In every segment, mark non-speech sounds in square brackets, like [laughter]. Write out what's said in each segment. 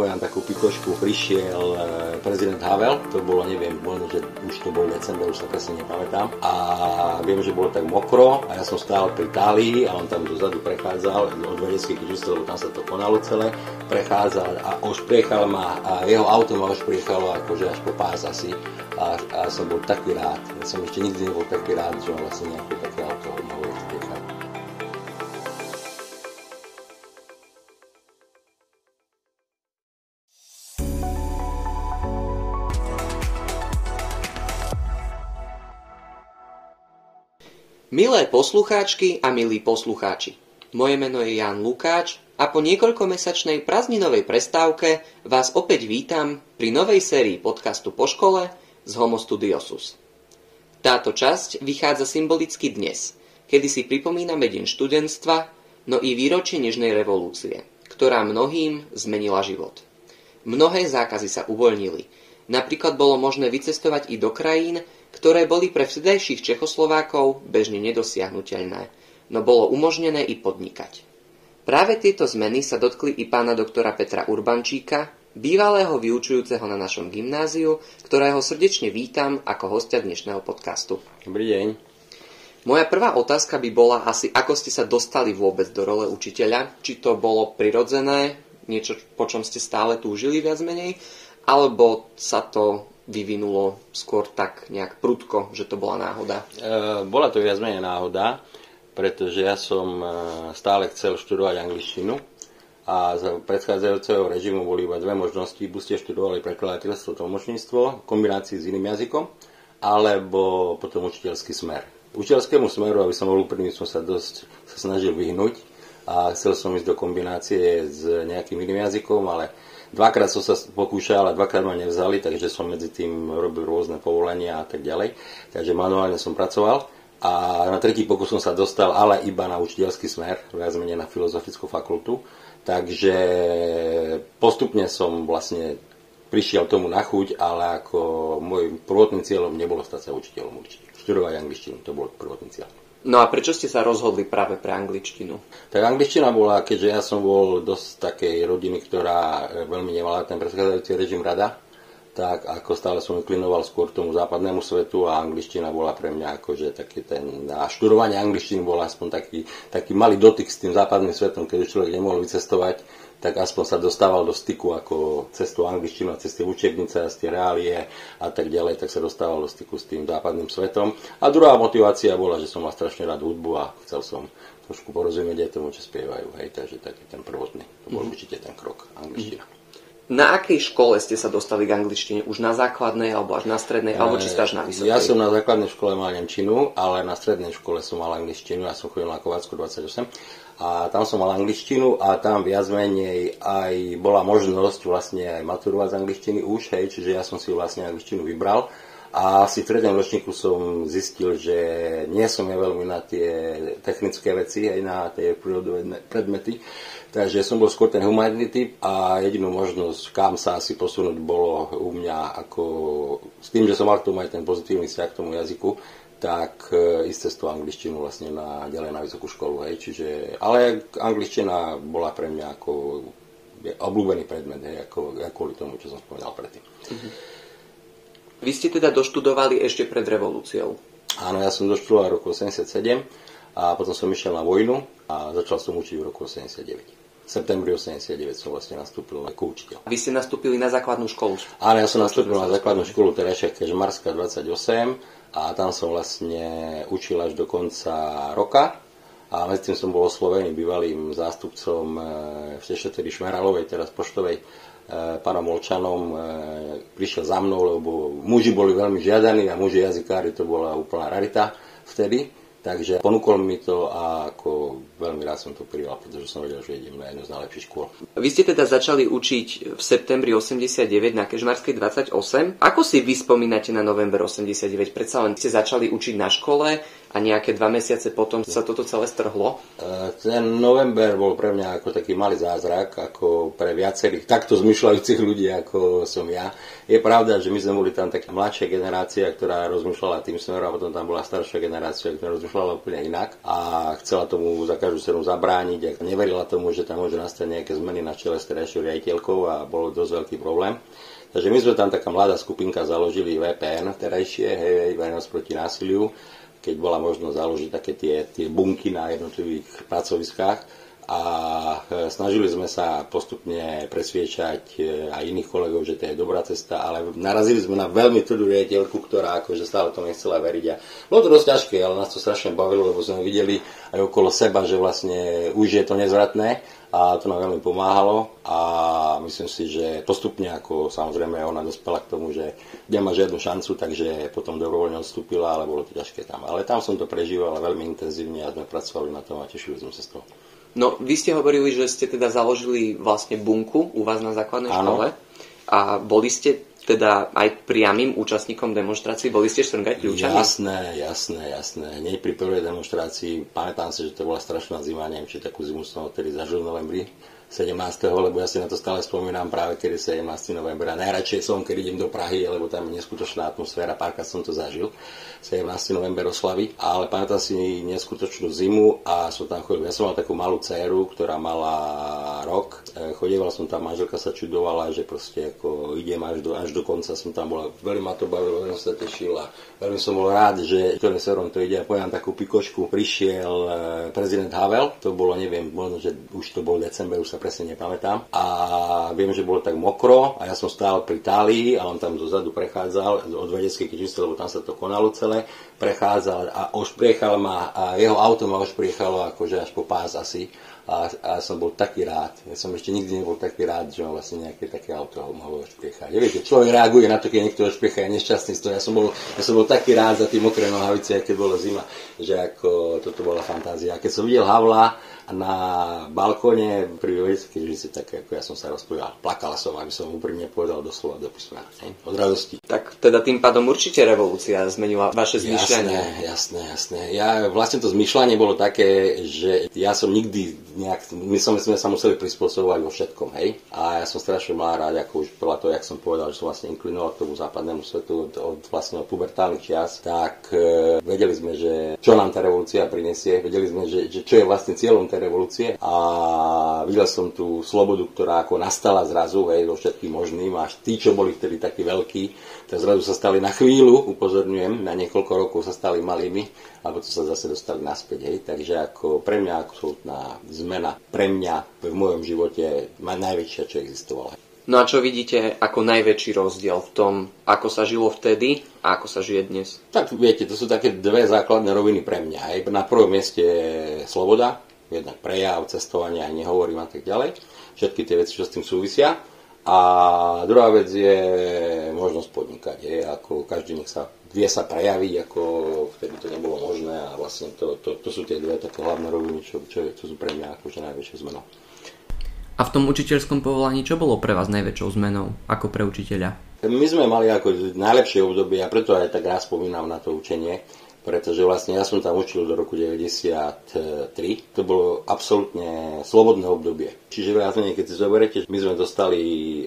poviem takú pikošku, prišiel e, prezident Havel, to bolo, neviem, možno, že už to bol december, už sa presne nepamätám. A viem, že bolo tak mokro a ja som stál pri Tálii a on tam dozadu prechádzal od vedeckých lebo tam sa to konalo celé, prechádzal a už priechal ma a jeho auto ma priechalo akože až po pás asi a, a som bol taký rád. Ja som ešte nikdy nebol taký rád, že on vlastne nejaké také auto mohol Milé poslucháčky a milí poslucháči, moje meno je Jan Lukáč a po niekoľkomesačnej prázdninovej prestávke vás opäť vítam pri novej sérii podcastu po škole z Homo Studiosus. Táto časť vychádza symbolicky dnes, kedy si pripomíname Deň študentstva, no i výročie Nežnej revolúcie, ktorá mnohým zmenila život. Mnohé zákazy sa uvoľnili. Napríklad bolo možné vycestovať i do krajín, ktoré boli pre vtedajších Čechoslovákov bežne nedosiahnuteľné, no bolo umožnené i podnikať. Práve tieto zmeny sa dotkli i pána doktora Petra Urbančíka, bývalého vyučujúceho na našom gymnáziu, ktorého srdečne vítam ako hostia dnešného podcastu. Dobrý deň. Moja prvá otázka by bola asi, ako ste sa dostali vôbec do role učiteľa. Či to bolo prirodzené, niečo, po čom ste stále túžili viac menej, alebo sa to vyvinulo skôr tak nejak prudko, že to bola náhoda? E, bola to viac menej náhoda, pretože ja som e, stále chcel študovať angličtinu a za predchádzajúceho režimu boli iba dve možnosti. Buď ste študovali prekladateľstvo, tlmočníctvo v kombinácii s iným jazykom, alebo potom učiteľský smer. Učiteľskému smeru, aby som bol úprimný, som sa dosť sa snažil vyhnúť a chcel som ísť do kombinácie s nejakým iným jazykom, ale Dvakrát som sa pokúšal a dvakrát ma nevzali, takže som medzi tým robil rôzne povolenia a tak ďalej. Takže manuálne som pracoval. A na tretí pokus som sa dostal, ale iba na učiteľský smer, viac menej na filozofickú fakultu. Takže postupne som vlastne prišiel tomu na chuť, ale ako môj prvotným cieľom nebolo stať sa učiteľom určite. Študovať angličtinu, to bol prvotný cieľ. No a prečo ste sa rozhodli práve pre angličtinu? Tak angličtina bola, keďže ja som bol dosť takej rodiny, ktorá e, veľmi nemala ten predchádzajúci režim rada, tak ako stále som inklinoval skôr tomu západnému svetu a angličtina bola pre mňa akože taký ten, a študovanie angličtiny bol aspoň taký, taký malý dotyk s tým západným svetom, keď človek nemohol vycestovať, tak aspoň sa dostával do styku ako cez tú angličtinu a cez tie učebnice a tie reálie a tak ďalej, tak sa dostával do styku s tým západným svetom. A druhá motivácia bola, že som mal strašne rád hudbu a chcel som trošku porozumieť aj tomu, čo spievajú. Hej, takže taký ten prvotný, to bol mm. určite ten krok, angličtina. Mm. Na akej škole ste sa dostali k angličtine? Už na základnej, alebo až na strednej, alebo či až na vysokej? Ja som na základnej škole mal Nemčinu, ale na strednej škole som mal angličtinu. Ja som chodil na Kovácku 28 a tam som mal angličtinu a tam viac menej aj bola možnosť vlastne aj maturovať z angličtiny už, hej, čiže ja som si vlastne angličtinu vybral a asi v treťom ročníku som zistil, že nie som ja veľmi na tie technické veci, aj na tie prírodové predmety, takže som bol skôr ten humanitný typ a jedinú možnosť, kam sa asi posunúť, bolo u mňa ako s tým, že som mal k tomu aj ten pozitívny vzťah k tomu jazyku, tak e, ísť cez tú angličtinu vlastne na, ďalej na vysokú školu. Hej. Čiže, ale angličtina bola pre mňa ako obľúbený predmet, hej, ako kvôli tomu, čo som spomínal predtým. Mm-hmm. Vy ste teda doštudovali ešte pred revolúciou? Áno, ja som doštudoval v roku 87 a potom som išiel na vojnu a začal som učiť v roku 89 v septembri 89 som vlastne nastúpil ako učiteľ. Vy ste nastúpili na základnú školu? Áno, ja som nastúpil na základnú školu Terešia Kežmarská 28 a tam som vlastne učil až do konca roka a medzi tým som bol oslovený bývalým zástupcom e, v tedy Šmeralovej, teraz poštovej, pánom Molčanom, e, prišiel za mnou, lebo muži boli veľmi žiadaní a muži jazykári to bola úplná rarita vtedy. Takže ponúkol mi to a ako veľmi rád som to prijal, pretože som vedel, že idem na jednu z najlepších škôl. Vy ste teda začali učiť v septembri 89 na Kežmarskej 28. Ako si vy spomínate na november 89? Predsa len ste začali učiť na škole a nejaké dva mesiace potom sa toto celé strhlo? E, ten november bol pre mňa ako taký malý zázrak, ako pre viacerých takto zmyšľajúcich ľudí, ako som ja. Je pravda, že my sme boli tam taká mladšia generácia, ktorá rozmýšľala tým smerom a potom tam bola staršia generácia, ktorá rozmýšľala úplne inak a chcela tomu za každú cenu zabrániť, ak neverila tomu, že tam môžu nastať nejaké zmeny na čele s terajšou riaditeľkou a bolo dosť veľký problém. Takže my sme tam taká mladá skupinka založili VPN terajšie, hej, verejnosť proti násiliu, keď bola možnosť založiť také tie, tie bunky na jednotlivých pracoviskách a e, snažili sme sa postupne presviečať e, aj iných kolegov, že to je dobrá cesta, ale narazili sme na veľmi tvrdú riaditeľku, ktorá akože stále to nechcela veriť a bolo to dosť ťažké, ale nás to strašne bavilo, lebo sme videli aj okolo seba, že vlastne už je to nezvratné a to nám veľmi pomáhalo a myslím si, že postupne ako samozrejme ona dospela k tomu, že nemá žiadnu šancu, takže potom dobrovoľne odstúpila, ale bolo to ťažké tam. Ale tam som to prežíval veľmi intenzívne a sme pracovali na tom a tešili sme sa z toho. No, vy ste hovorili, že ste teda založili vlastne bunku u vás na základnej ano. škole a boli ste teda aj priamým účastníkom demonstrácií? Boli ste štrngať kľúčami? Jasné, jasné, jasné. Hneď pri prvej demonstrácii, pamätám si, že to bola strašná zima, neviem, či takú zimu som odtedy zažil v novembri. 17. lebo ja si na to stále spomínam práve kedy 17. novembra. Najradšej som, keď idem do Prahy, lebo tam je neskutočná atmosféra, párkrát som to zažil. 17. november oslavy, ale pamätám si neskutočnú zimu a som tam chodil. Ja som mal takú malú dceru, ktorá mala rok. E, chodieval som tam, manželka sa čudovala, že proste ako idem až do, až do konca som tam bola. Veľmi ma to bavilo, veľmi sa tešil a veľmi som bol rád, že ktorým smerom to ide. A poviem takú pikočku. Prišiel e, prezident Havel, to bolo, neviem, možno, že už to bol december, už sa presne nepamätám. A viem, že bolo tak mokro a ja som stál pri Tálii a on tam dozadu prechádzal od vedeckej kytice, lebo tam sa to konalo celé, prechádzal a ošpriechal ma a jeho auto ma ošpriechalo akože až po pás asi a, a som bol taký rád. Ja som ešte nikdy nebol taký rád, že on vlastne nejaké také auto mohol ošpriechať. Ja viete, človek reaguje na to, keď niekto ošpriecha, je nešťastný z toho. Ja som bol, ja som bol taký rád za tým mokré nohavice, keď bola zima, že ako toto bola fantázia. A keď som videl Havla, na balkóne pri že si tak ako ja som sa rozpojal. Plakala som, aby som úprimne povedal doslova do písmena. Od radosti. Tak teda tým pádom určite revolúcia zmenila vaše zmyšľanie. Jasné, jasné, jasné. Ja, vlastne to zmyšľanie bolo také, že ja som nikdy nejak, my sme, sme sa museli prispôsobovať vo všetkom, hej. A ja som strašne mal rád, ako už podľa toho, jak som povedal, že som vlastne inklinoval k tomu západnému svetu od, od vlastne od pubertálnych čias, tak e, vedeli sme, že čo nám tá revolúcia prinesie, vedeli sme, že, že čo je vlastne cieľom tej revolúcie a videl som tú slobodu, ktorá ako nastala zrazu, hej, vo všetkým možným, až tí, čo boli vtedy takí veľkí, tak zrazu sa stali na chvíľu, upozorňujem, na niekoľko rokov sa stali malými a potom sa zase dostali naspäť, hej, takže ako pre mňa absolútna zmena, pre mňa v mojom živote najväčšia, čo existovala. No a čo vidíte ako najväčší rozdiel v tom, ako sa žilo vtedy a ako sa žije dnes? Tak viete, to sú také dve základné roviny pre mňa. Hej. Na prvom mieste je sloboda, jednak prejav, cestovanie, aj nehovorím a tak ďalej. Všetky tie veci, čo s tým súvisia. A druhá vec je možnosť podnikať. Je, ako každý nech sa vie sa prejaviť, ako vtedy to nebolo možné a vlastne to, to, to sú tie dve také hlavné roviny, čo, čo, čo sú pre mňa akože najväčšie zmenou. A v tom učiteľskom povolaní čo bolo pre vás najväčšou zmenou ako pre učiteľa? My sme mali ako najlepšie obdobie a preto aj tak raz spomínam na to učenie, pretože vlastne ja som tam učil do roku 93. To bolo absolútne slobodné obdobie. Čiže menej, keď si zoberete, my sme dostali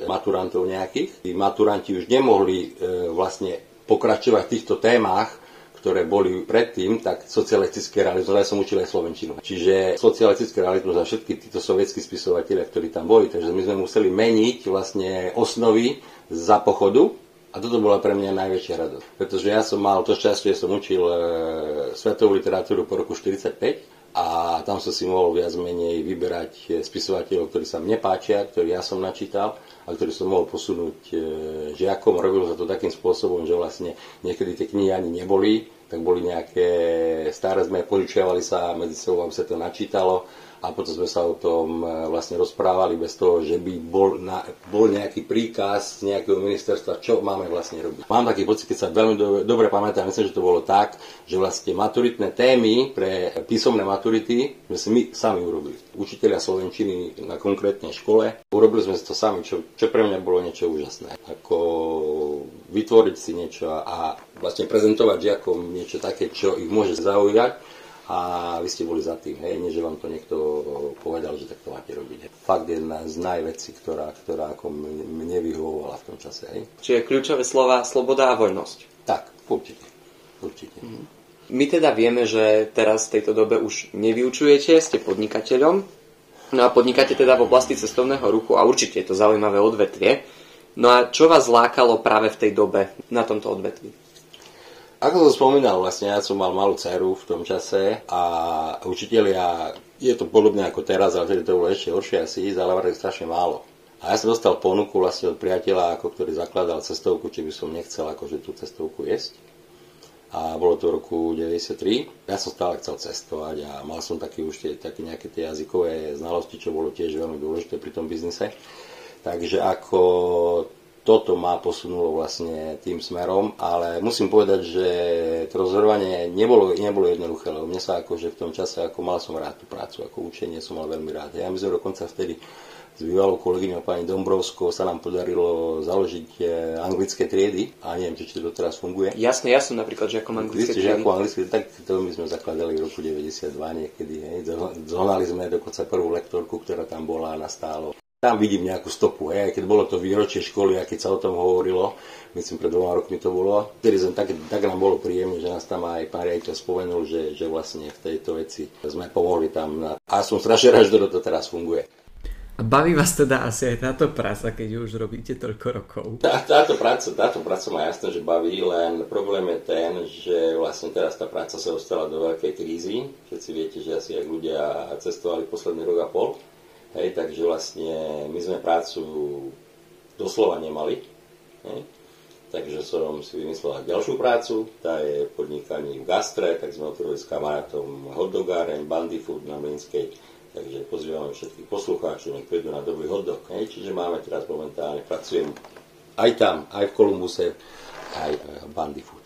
maturantov nejakých. Tí maturanti už nemohli e, vlastne pokračovať v týchto témach, ktoré boli predtým, tak socialistický realizmus, ja som učil aj slovenčinu. Čiže socialistický realizmus a všetky títo sovietskí spisovatelia, ktorí tam boli, takže my sme museli meniť vlastne osnovy za pochodu a toto bola pre mňa najväčšia radosť. Pretože ja som mal to šťastie, som učil e, svetovú literatúru po roku 45 a tam som si mohol viac menej vyberať e, spisovateľov, ktorí sa mne páčia, ktorí ja som načítal a ktorý som mohol posunúť e, žiakom. Robilo sa to takým spôsobom, že vlastne niekedy tie knihy ani neboli, tak boli nejaké staré, sme požičiavali sa medzi sebou, aby sa to načítalo a potom sme sa o tom e, vlastne rozprávali bez toho, že by bol, na, bol nejaký príkaz nejakého ministerstva, čo máme vlastne robiť. Mám taký pocit, keď sa veľmi do, dobre pamätám, myslím, že to bolo tak, že vlastne maturitné témy pre písomné maturity sme si my sami urobili. Učiteľia slovenčiny na konkrétnej škole. Urobili sme to sami, čo, čo pre mňa bolo niečo úžasné. Ako vytvoriť si niečo a vlastne prezentovať žiakom niečo také, čo ich môže zaujať a vy ste boli za tým, hej, nie že vám to niekto povedal, že tak to máte robiť. Hej. Fakt je jedna z najvecí, ktorá, ktorá ako mne vyhovovala v tom čase. Hej. Čiže kľúčové slova sloboda a voľnosť. Tak, určite. určite. Mm. My teda vieme, že teraz v tejto dobe už nevyučujete, ste podnikateľom. No a podnikáte teda v oblasti cestovného ruchu a určite je to zaujímavé odvetvie. No a čo vás lákalo práve v tej dobe na tomto odvetvi? Ako som spomínal, vlastne ja som mal malú dceru v tom čase a učitelia, je to podobne ako teraz, ale vtedy to bolo ešte horšie asi, zalavali strašne málo. A ja som dostal ponuku vlastne od priateľa, ako ktorý zakladal cestovku, či by som nechcel akože tú cestovku jesť a bolo to v roku 93. Ja som stále chcel cestovať a mal som taký už tie, také nejaké tie jazykové znalosti, čo bolo tiež veľmi dôležité pri tom biznise. Takže ako toto ma posunulo vlastne tým smerom, ale musím povedať, že to rozhodovanie nebolo, nebolo jednoduché, lebo mne sa akože v tom čase, ako mal som rád tú prácu, ako učenie som mal veľmi rád. Ja my sme dokonca vtedy s bývalou kolegyňou pani Dombrovskou sa nám podarilo založiť e, anglické triedy a neviem, či to teraz funguje. Jasne, ja som napríklad žiakom anglické triedy. Žiakom anglické, tak to my sme zakladali v roku 92 niekedy. Hej. Zohnali sme dokonca prvú lektorku, ktorá tam bola na stálo. Tam vidím nejakú stopu, hej, keď bolo to výročie školy a keď sa o tom hovorilo, myslím pred dvoma rokmi to bolo, vtedy som tak, tak nám bolo príjemné, že nás tam aj pán riaditeľ spomenul, že, že vlastne v tejto veci sme pomohli tam. Na... A som strašne rád, že to teraz funguje. A baví vás teda asi aj táto práca, keď už robíte toľko rokov? Tá, táto, práca, táto práca ma jasné, že baví, len problém je ten, že vlastne teraz tá práca sa dostala do veľkej krízy. Všetci viete, že asi aj ľudia cestovali posledný rok a pol. Hej, takže vlastne my sme prácu doslova nemali. Hej. Takže som si vymyslel ďalšiu prácu, tá je podnikaní v gastre, tak sme otvorili s kamarátom hotdogáreň, Bandy Food na Mlinskej Takže pozývame všetkých poslucháčov, nech prídu na dobrý hodok. Hej. Čiže máme teraz momentálne, pracujem aj tam, aj v Kolumbuse, aj Bandy Food.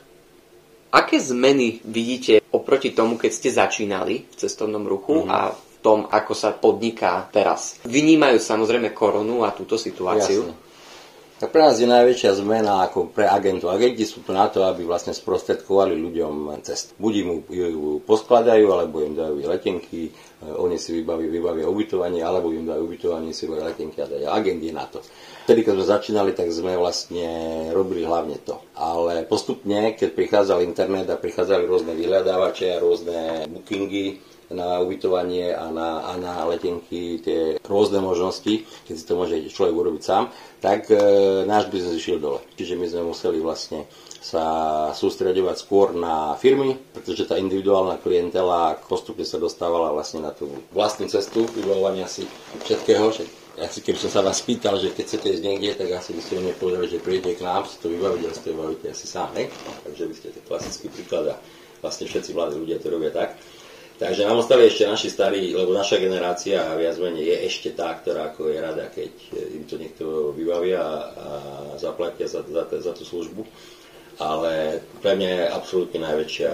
Aké zmeny vidíte oproti tomu, keď ste začínali v cestovnom ruchu mm. a tom, ako sa podniká teraz? Vynímajú samozrejme koronu a túto situáciu. Jasne. Tak pre nás je najväčšia zmena ako pre agentov. Agenti sú tu na to, aby vlastne sprostredkovali ľuďom cestu. Buď im ju poskladajú, alebo im dajú letenky, e, oni si vybavia, vybavia ubytovanie, alebo im dajú ubytovanie, si vybavia letenky a dajú. Agent je na to. Vtedy, keď sme začínali, tak sme vlastne robili hlavne to. Ale postupne, keď prichádzal internet a prichádzali rôzne vyhľadávače a rôzne bookingy, na ubytovanie a na, a na letenky tie rôzne možnosti, keď si to môže človek urobiť sám, tak e, náš biznes išiel dole. Čiže my sme museli vlastne sa sústredovať skôr na firmy, pretože tá individuálna klientela postupne sa dostávala vlastne na tú vlastnú cestu vybavovania si všetkého. Ja si, keby som sa vás pýtal, že keď chcete ísť niekde, tak asi by ste mne povedali, že prídete k nám, si to vybaviť, ale si to vybavíte asi sám, ne? Takže by ste to klasický príklad a vlastne všetci mladí ľudia to robia tak. Takže nám ostali ešte naši starí, lebo naša generácia viac menej je ešte tá, ktorá ako je rada, keď im to niekto vybavia a zaplatia za, za, za tú službu. Ale pre mňa je absolútne najväčšia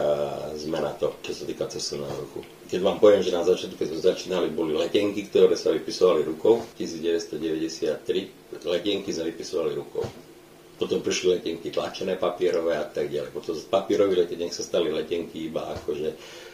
zmena to, čo sa týka cestovného ruchu. Keď vám poviem, že na začiatku, keď sme začínali, boli letenky, ktoré sa vypisovali rukou. 1993 letenky sme vypisovali rukou. Potom prišli letenky tlačené papierové a tak ďalej. Potom z papierových letenk sa stali letenky iba akože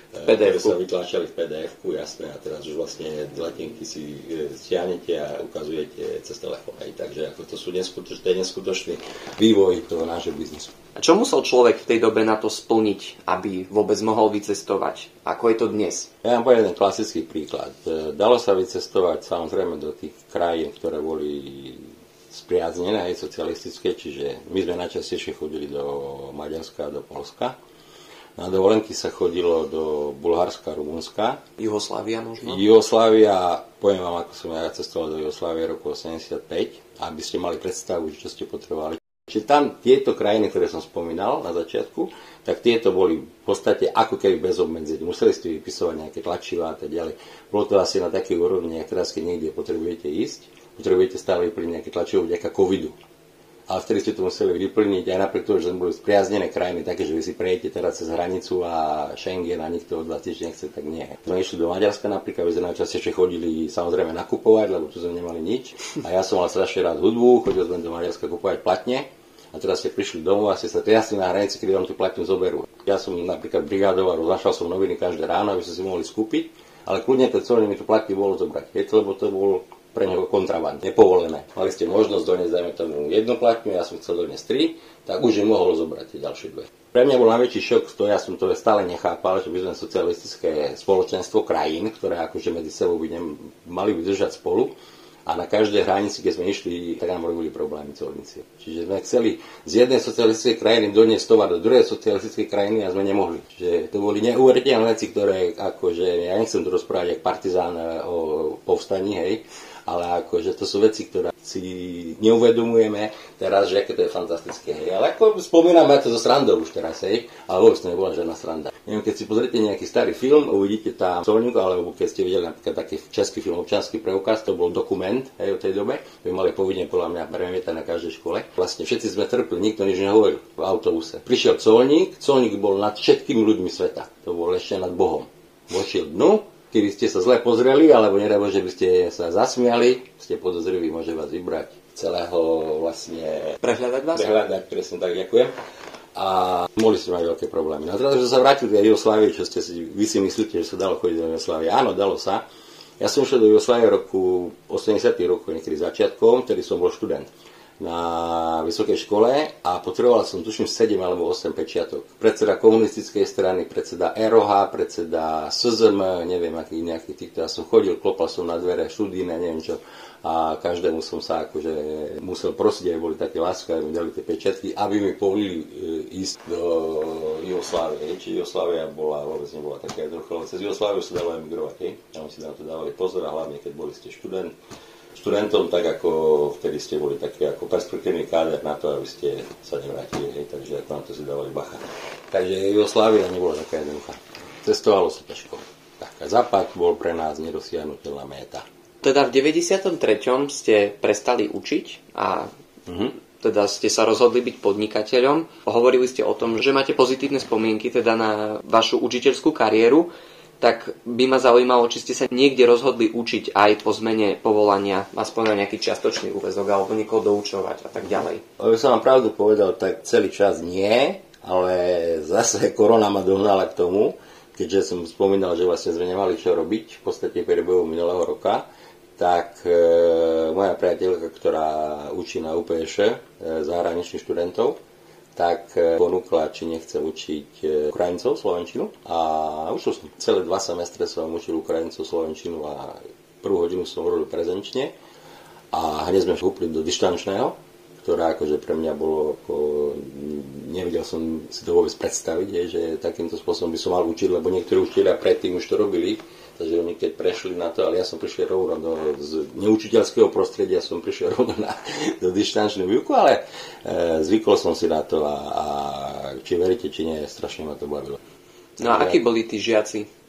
pdf sa vytláčali v pdf jasné, a teraz už vlastne letenky si e, stiahnete a ukazujete cez telefón. Hej. Takže ako to sú neskutočný, to je neskutočný vývoj toho nášho biznisu. A čo musel človek v tej dobe na to splniť, aby vôbec mohol vycestovať? Ako je to dnes? Ja poviem jeden klasický príklad. E, dalo sa vycestovať samozrejme do tých krajín, ktoré boli spriaznené aj socialistické, čiže my sme najčastejšie chodili do Maďarska a do Polska na dovolenky sa chodilo do Bulharska, Rumunska. Jugoslávia možno? Jugoslávia, poviem vám, ako som ja cestoval do Jugoslávie roku 85, aby ste mali predstavu, čo ste potrebovali. Čiže tam tieto krajiny, ktoré som spomínal na začiatku, tak tieto boli v podstate ako keby bez obmedzení. Museli ste vypisovať nejaké tlačivá a tak ďalej. Bolo to asi na takej úrovni, ak teraz, keď niekde potrebujete ísť, potrebujete stále vyplniť nejaké tlačivo vďaka covidu ale vtedy ste to museli vyplniť aj napriek tomu, že sme boli spriaznené krajiny také, že vy si prejete teraz cez hranicu a Schengen a nikto od vás tiež nechce, tak nie. Sme išli do Maďarska napríklad, my sme najčastejšie chodili samozrejme nakupovať, lebo tu sme nemali nič. A ja som mal strašne rád hudbu, chodil sme do Maďarska kupovať platne. A teraz ste prišli domov a ste sa triasli na hranici, kedy vám tú platňu zoberú. Ja som napríklad brigádoval, roznášal som noviny každé ráno, aby ste si mohli skúpiť, ale kľudne to celé mi tu platí bolo zobrať. To, lebo to bol pre neho kontraband, nepovolené. Mali ste možnosť doniesť, dajme tomu, jednu platňu, ja som chcel doniesť tri, tak už je mohol zobrať tie ďalšie dve. Pre mňa bol najväčší šok, to ja som to stále nechápal, že by sme socialistické spoločenstvo krajín, ktoré akože medzi sebou by nem, mali vydržať spolu, a na každej hranici, keď sme išli, tak nám robili problémy colníci. Čiže sme chceli z jednej socialistickej krajiny doniesť tovar do druhej socialistickej krajiny a sme nemohli. Čiže to boli neuveriteľné veci, ktoré akože, ja nechcem tu rozprávať ako partizán eh, o povstaní, hej, ale akože to sú veci, ktoré si neuvedomujeme teraz, že aké to je fantastické. Hej. Ale ako spomíname to zo srandou už teraz, hej, ale vôbec to nebola žiadna sranda. Neviem, keď si pozrite nejaký starý film, uvidíte tam solník, alebo keď ste videli napríklad taký český film, občanský preukaz, to bol dokument hej, o tej dobe, by mali povinne podľa mňa premietať na každej škole. Vlastne všetci sme trpli, nikto nič nehovoril v autobuse. Prišiel colník, colník bol nad všetkými ľuďmi sveta, to bol ešte nad Bohom. Vošiel dnu, keby ste sa zle pozreli, alebo nedajmo, že by ste sa zasmiali, ste podozriví, môže vás vybrať celého vlastne... Prehľadať vás? Prehľadať, presne tak, ďakujem. A mohli ste mať veľké problémy. No teraz, že sa vrátili do Jugoslávie, čo ste si, vy si myslíte, že sa dalo chodiť do Jugoslávie. Áno, dalo sa. Ja som šiel do Jugoslávie v roku 80. roku, niekedy začiatkom, ktorý som bol študent na vysokej škole a potreboval som tuším 7 alebo 8 pečiatok. Predseda komunistickej strany, predseda ROH, predseda SZM, neviem akých nejakých týchto. Ja som chodil, klopal som na dvere, študíne, neviem čo. A každému som sa akože musel prosiť, aby boli také láskavé, mi dali tie pečiatky, aby mi povolili e, ísť do Jugoslávie. Či Jugoslávia bola, vôbec nebola taká jednoduchá, cez Jugosláviu sa dalo emigrovať. Tam si na to dávali pozor a hlavne keď boli ste študent študentom, tak ako vtedy ste boli taký ako perspektívny káder na to, aby ste sa nevrátili, hej, takže ako na to si dávali bacha. Takže Jugoslávia nebola taká jednoduchá. Cestovalo sa ťažko. Taká západ bol pre nás nedosiahnutelná méta. Teda v 93. ste prestali učiť a mm-hmm. teda ste sa rozhodli byť podnikateľom. Hovorili ste o tom, že máte pozitívne spomienky teda na vašu učiteľskú kariéru tak by ma zaujímalo, či ste sa niekde rozhodli učiť aj po zmene povolania, aspoň na nejaký čiastočný úvezok, alebo niekoho doučovať a tak ďalej. Aby som vám pravdu povedal, tak celý čas nie, ale zase korona ma dohnala k tomu, keďže som spomínal, že vlastne sme nemali čo robiť v podstate priebehu minulého roka, tak e, moja priateľka, ktorá učí na UPŠ e, zahraničných študentov, tak e, ponúkla, či nechce učiť e, Ukrajincov Slovenčinu. A učil som. Celé dva semestre som učil Ukrajincov Slovenčinu a prvú hodinu som robil prezenčne. A hneď sme vstúpili do dištančného, ktoré akože pre mňa bolo ako, nevedel som si to vôbec predstaviť, je, že takýmto spôsobom by som mal učiť, lebo niektorí učiteľia predtým už to robili Takže oni keď prešli na to, ale ja som prišiel rovno do, z neučiteľského prostredia, som prišiel [laughs] rovno na, do dištančnú výuku, ale e, zvykol som si na to a, a či veríte, či nie, strašne ma to bavilo. No a akí boli tí žiaci?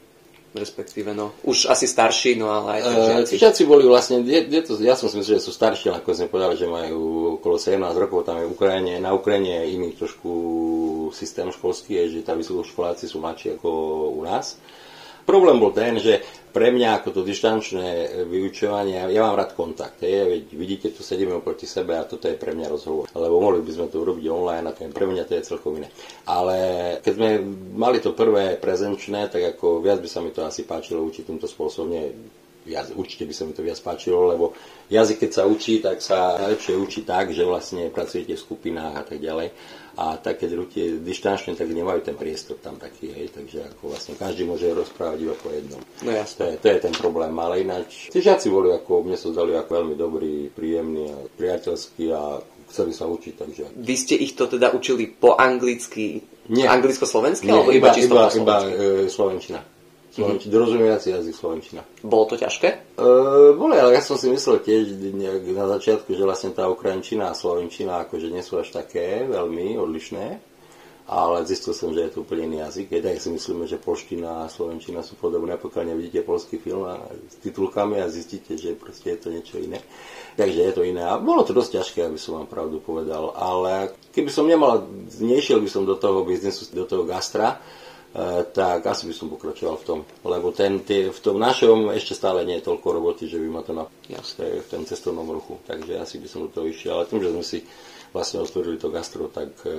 respektíve, no, už asi starší, no ale aj žiaci. E, žiaci boli vlastne, je, je to, ja som si myslel, že sú starší, ako sme povedali, že majú okolo 17 rokov, tam je Ukrajine, na Ukrajine je iný trošku systém školský, je, že tá vysokoškoláci sú mladší ako u nás. Problém bol ten, že pre mňa ako to dištančné vyučovanie, ja mám rád kontakt, je, veď vidíte, tu sedíme oproti sebe a toto je pre mňa rozhovor, lebo mohli by sme to urobiť online a je, pre mňa to je celkom iné. Ale keď sme mali to prvé prezenčné, tak ako viac by sa mi to asi páčilo učiť týmto spôsobom, nie viac, určite by sa mi to viac páčilo, lebo jazyk, keď sa učí, tak sa najlepšie učí tak, že vlastne pracujete v skupinách a tak ďalej a tak keď ľudia dištančne, tak nemajú ten priestor tam taký, hej, takže ako vlastne každý môže rozprávať iba po jednom. No jasne. To je, to je ten problém, ale ináč tí žiaci boli ako, mne sa zdali ako veľmi dobrý, príjemný a priateľský a chceli sa učiť, takže... Vy ste ich to teda učili po anglicky, Nie. anglicko-slovensky, alebo iba, iba iba, iba e, slovenčina. Slovenčina, mm-hmm. dorozumiaci jazyk Slovenčina. Bolo to ťažké? Uh, boli, ale ja som si myslel tiež nejak na začiatku, že vlastne tá Ukrajinčina a Slovenčina akože nie sú až také veľmi odlišné. Ale zistil som, že je to úplne iný jazyk. Tak si myslíme, že polština a slovenčina sú podobné, pokiaľ nevidíte polský film a s titulkami a zistíte, že proste je to niečo iné. Takže je to iné. A bolo to dosť ťažké, aby som vám pravdu povedal. Ale keby som nemal, nešiel by som do toho biznesu, do toho gastra, E, tak asi by som pokračoval v tom, lebo ten, tie, v tom našom ešte stále nie je toľko roboty, že by ma to na v tom cestovnom ruchu, takže asi by som do toho išiel, ale tým, že sme si vlastne otvorili to gastro, tak e,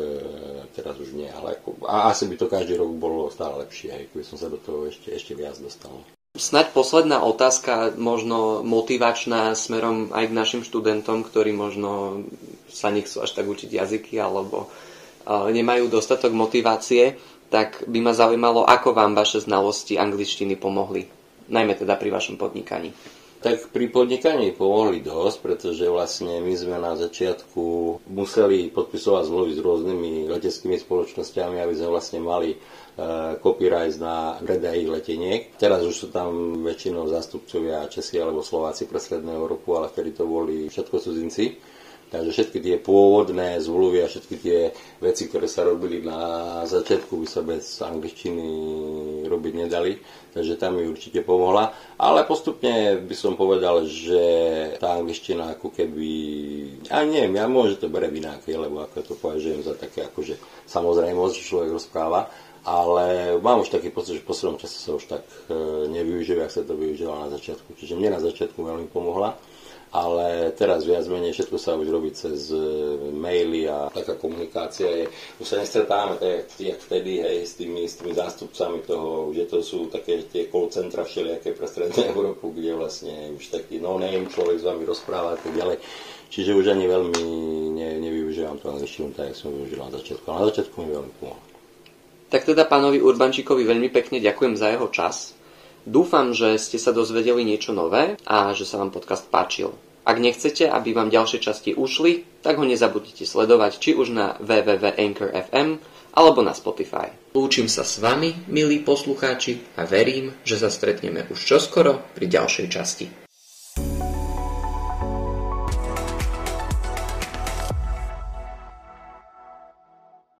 teraz už nie, ale ako, a asi by to každý rok bolo stále lepšie, aj keby som sa do toho ešte, ešte viac dostal. Snaď posledná otázka, možno motivačná smerom aj k našim študentom, ktorí možno sa nechcú až tak učiť jazyky alebo nemajú dostatok motivácie, tak by ma zaujímalo, ako vám vaše znalosti angličtiny pomohli, najmä teda pri vašom podnikaní. Tak pri podnikaní pomohli dosť, pretože vlastne my sme na začiatku museli podpisovať zmluvy s rôznymi leteckými spoločnosťami, aby sme vlastne mali uh, copyright na predaj ich leteniek. Teraz už sú tam väčšinou zástupcovia Česi alebo Slováci pre Strednú Európu, ale vtedy to boli všetko cudzinci. Takže všetky tie pôvodné zmluvy a všetky tie veci, ktoré sa robili na začiatku, by sa bez angličtiny robiť nedali. Takže tam mi určite pomohla. Ale postupne by som povedal, že tá angličtina ako keby... A neviem, ja môžem to bere inak, lebo ako to považujem za také akože samozrejmosť, že človek rozpráva ale mám už taký pocit, že v poslednom čase sa už tak e, nevyužíva, ak sa to využívalo na začiatku. Čiže mne na začiatku veľmi pomohla ale teraz viac menej všetko sa už robí cez e, maily a taká komunikácia je, už sa nestretávame tak, jak vtedy, hej, s tými, s tými zástupcami toho, že to sú také tie call centra všelijaké pre strednú [laughs] Európu, kde vlastne už taký no name človek s vami rozpráva a tak ďalej. Čiže už ani veľmi ne, nevyužívam tú angličtinu tak, jak som využil na začiatku. Ale na začiatku mi veľmi pomohlo. Tak teda pánovi Urbančíkovi veľmi pekne ďakujem za jeho čas Dúfam, že ste sa dozvedeli niečo nové a že sa vám podcast páčil. Ak nechcete, aby vám ďalšie časti ušli, tak ho nezabudnite sledovať či už na www.anchor.fm alebo na Spotify. Lúčim sa s vami, milí poslucháči, a verím, že sa stretneme už čoskoro pri ďalšej časti.